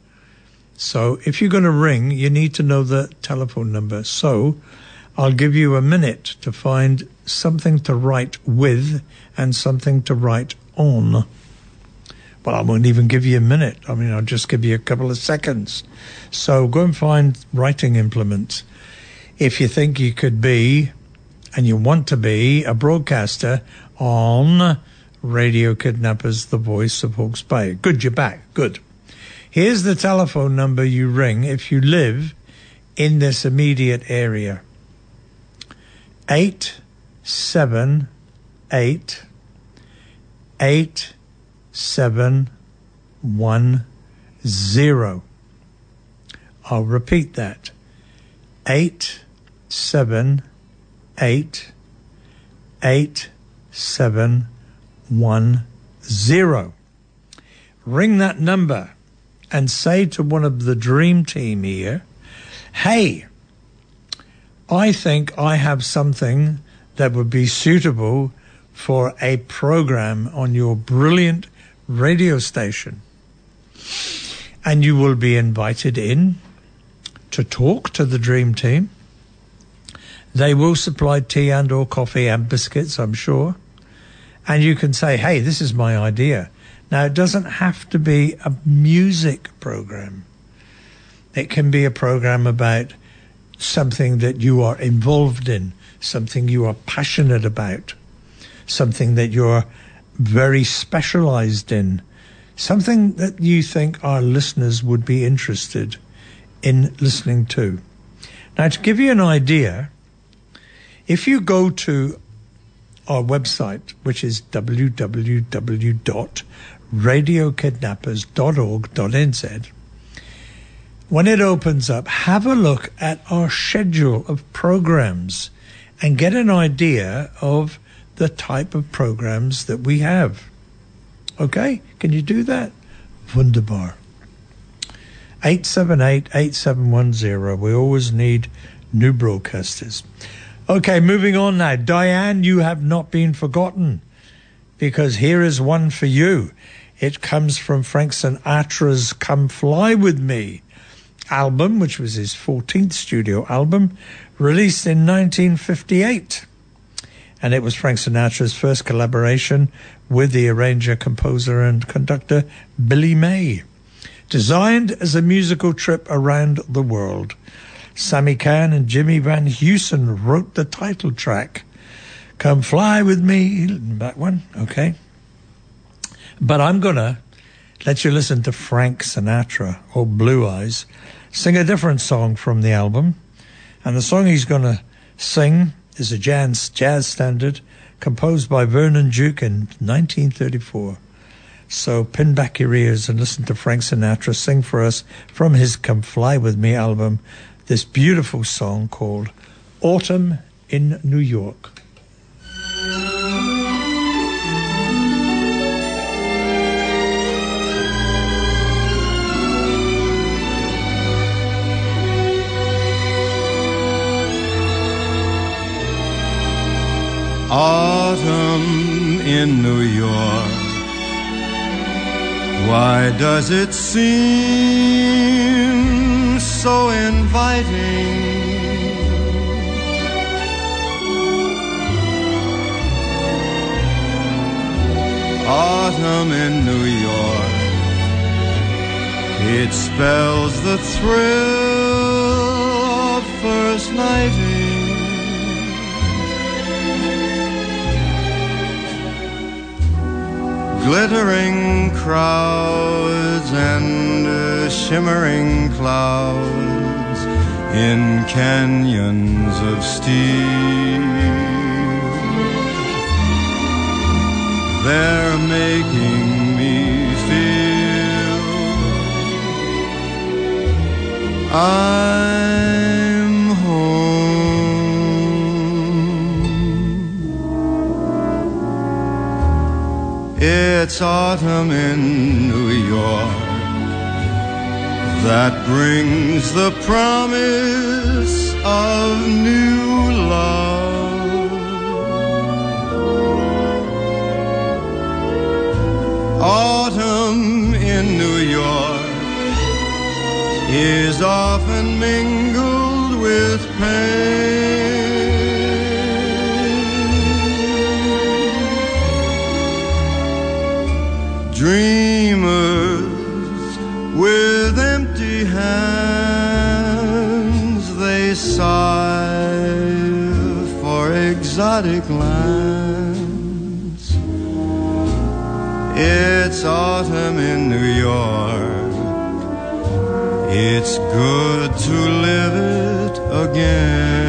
So if you're going to ring, you need to know the telephone number. So I'll give you a minute to find something to write with and something to write on. Well, I won't even give you a minute. I mean, I'll just give you a couple of seconds. So go and find writing implements. If you think you could be and you want to be a broadcaster on Radio Kidnappers, the voice of Hawke's Bay. Good, you're back. Good. Here's the telephone number you ring if you live in this immediate area. Eight seven eight eight seven one zero. I'll repeat that. Eight seven eight eight seven one zero. Ring that number and say to one of the dream team here, hey, I think I have something that would be suitable for a program on your brilliant radio station. And you will be invited in to talk to the dream team. They will supply tea and or coffee and biscuits, I'm sure. And you can say, hey, this is my idea. Now, it doesn't have to be a music program. It can be a program about something that you are involved in, something you are passionate about, something that you're very specialized in, something that you think our listeners would be interested in listening to. Now, to give you an idea, if you go to our website, which is www.radiokidnappers.org.nz, when it opens up, have a look at our schedule of programs and get an idea of the type of programs that we have. Okay? Can you do that? Wunderbar. 878 8710. We always need new broadcasters. Okay, moving on now. Diane, you have not been forgotten because here is one for you. It comes from Frank Sinatra's Come Fly With Me album, which was his 14th studio album, released in 1958. And it was Frank Sinatra's first collaboration with the arranger, composer, and conductor Billy May. Designed as a musical trip around the world, Sammy Cahn and Jimmy Van Heusen wrote the title track. Come fly with me. That one, okay. But I'm to let you listen to Frank Sinatra or Blue Eyes sing a different song from the album. And the song he's to sing is a jazz, jazz standard composed by Vernon Duke in 1934. So pin back your ears and listen to Frank Sinatra sing for us from his Come Fly With Me album this beautiful song called Autumn in New York. Autumn in New York. Why does it seem so inviting? Autumn in New York. It spells the thrill of first nighting. Glittering crowds and uh, shimmering clouds in canyons of steel. They're making me feel I'm It's autumn in New York that brings the promise of new love. Autumn in New York is often mingled with pain. Dreamers with empty hands, they sigh for exotic lands. It's autumn in New York. It's good to live it again.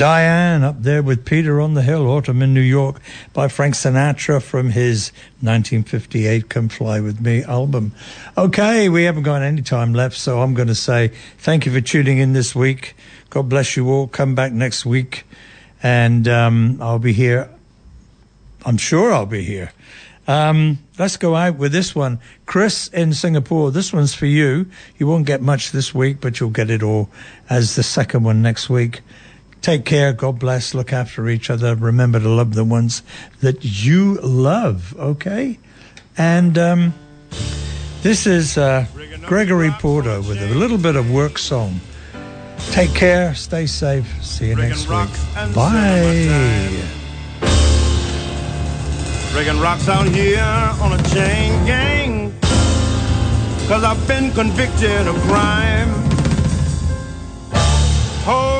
Diane, up there with Peter on the Hill, Autumn in New York by Frank Sinatra from his 1958 Come Fly With Me album. Okay, we haven't got any time left, so I'm going to say thank you for tuning in this week. God bless you all. Come back next week, and um, I'll be here. I'm sure I'll be here. Um, let's go out with this one. Chris in Singapore, this one's for you. You won't get much this week, but you'll get it all as the second one next week. Take care. God bless. Look after each other. Remember to love the ones that you love. Okay. And um, this is uh, Gregory Porter with a little bit of work song. Take care. Stay safe. See you next week. Bye. Breaking rocks out here on a chain gang. Cause I've been convicted of crime. Hold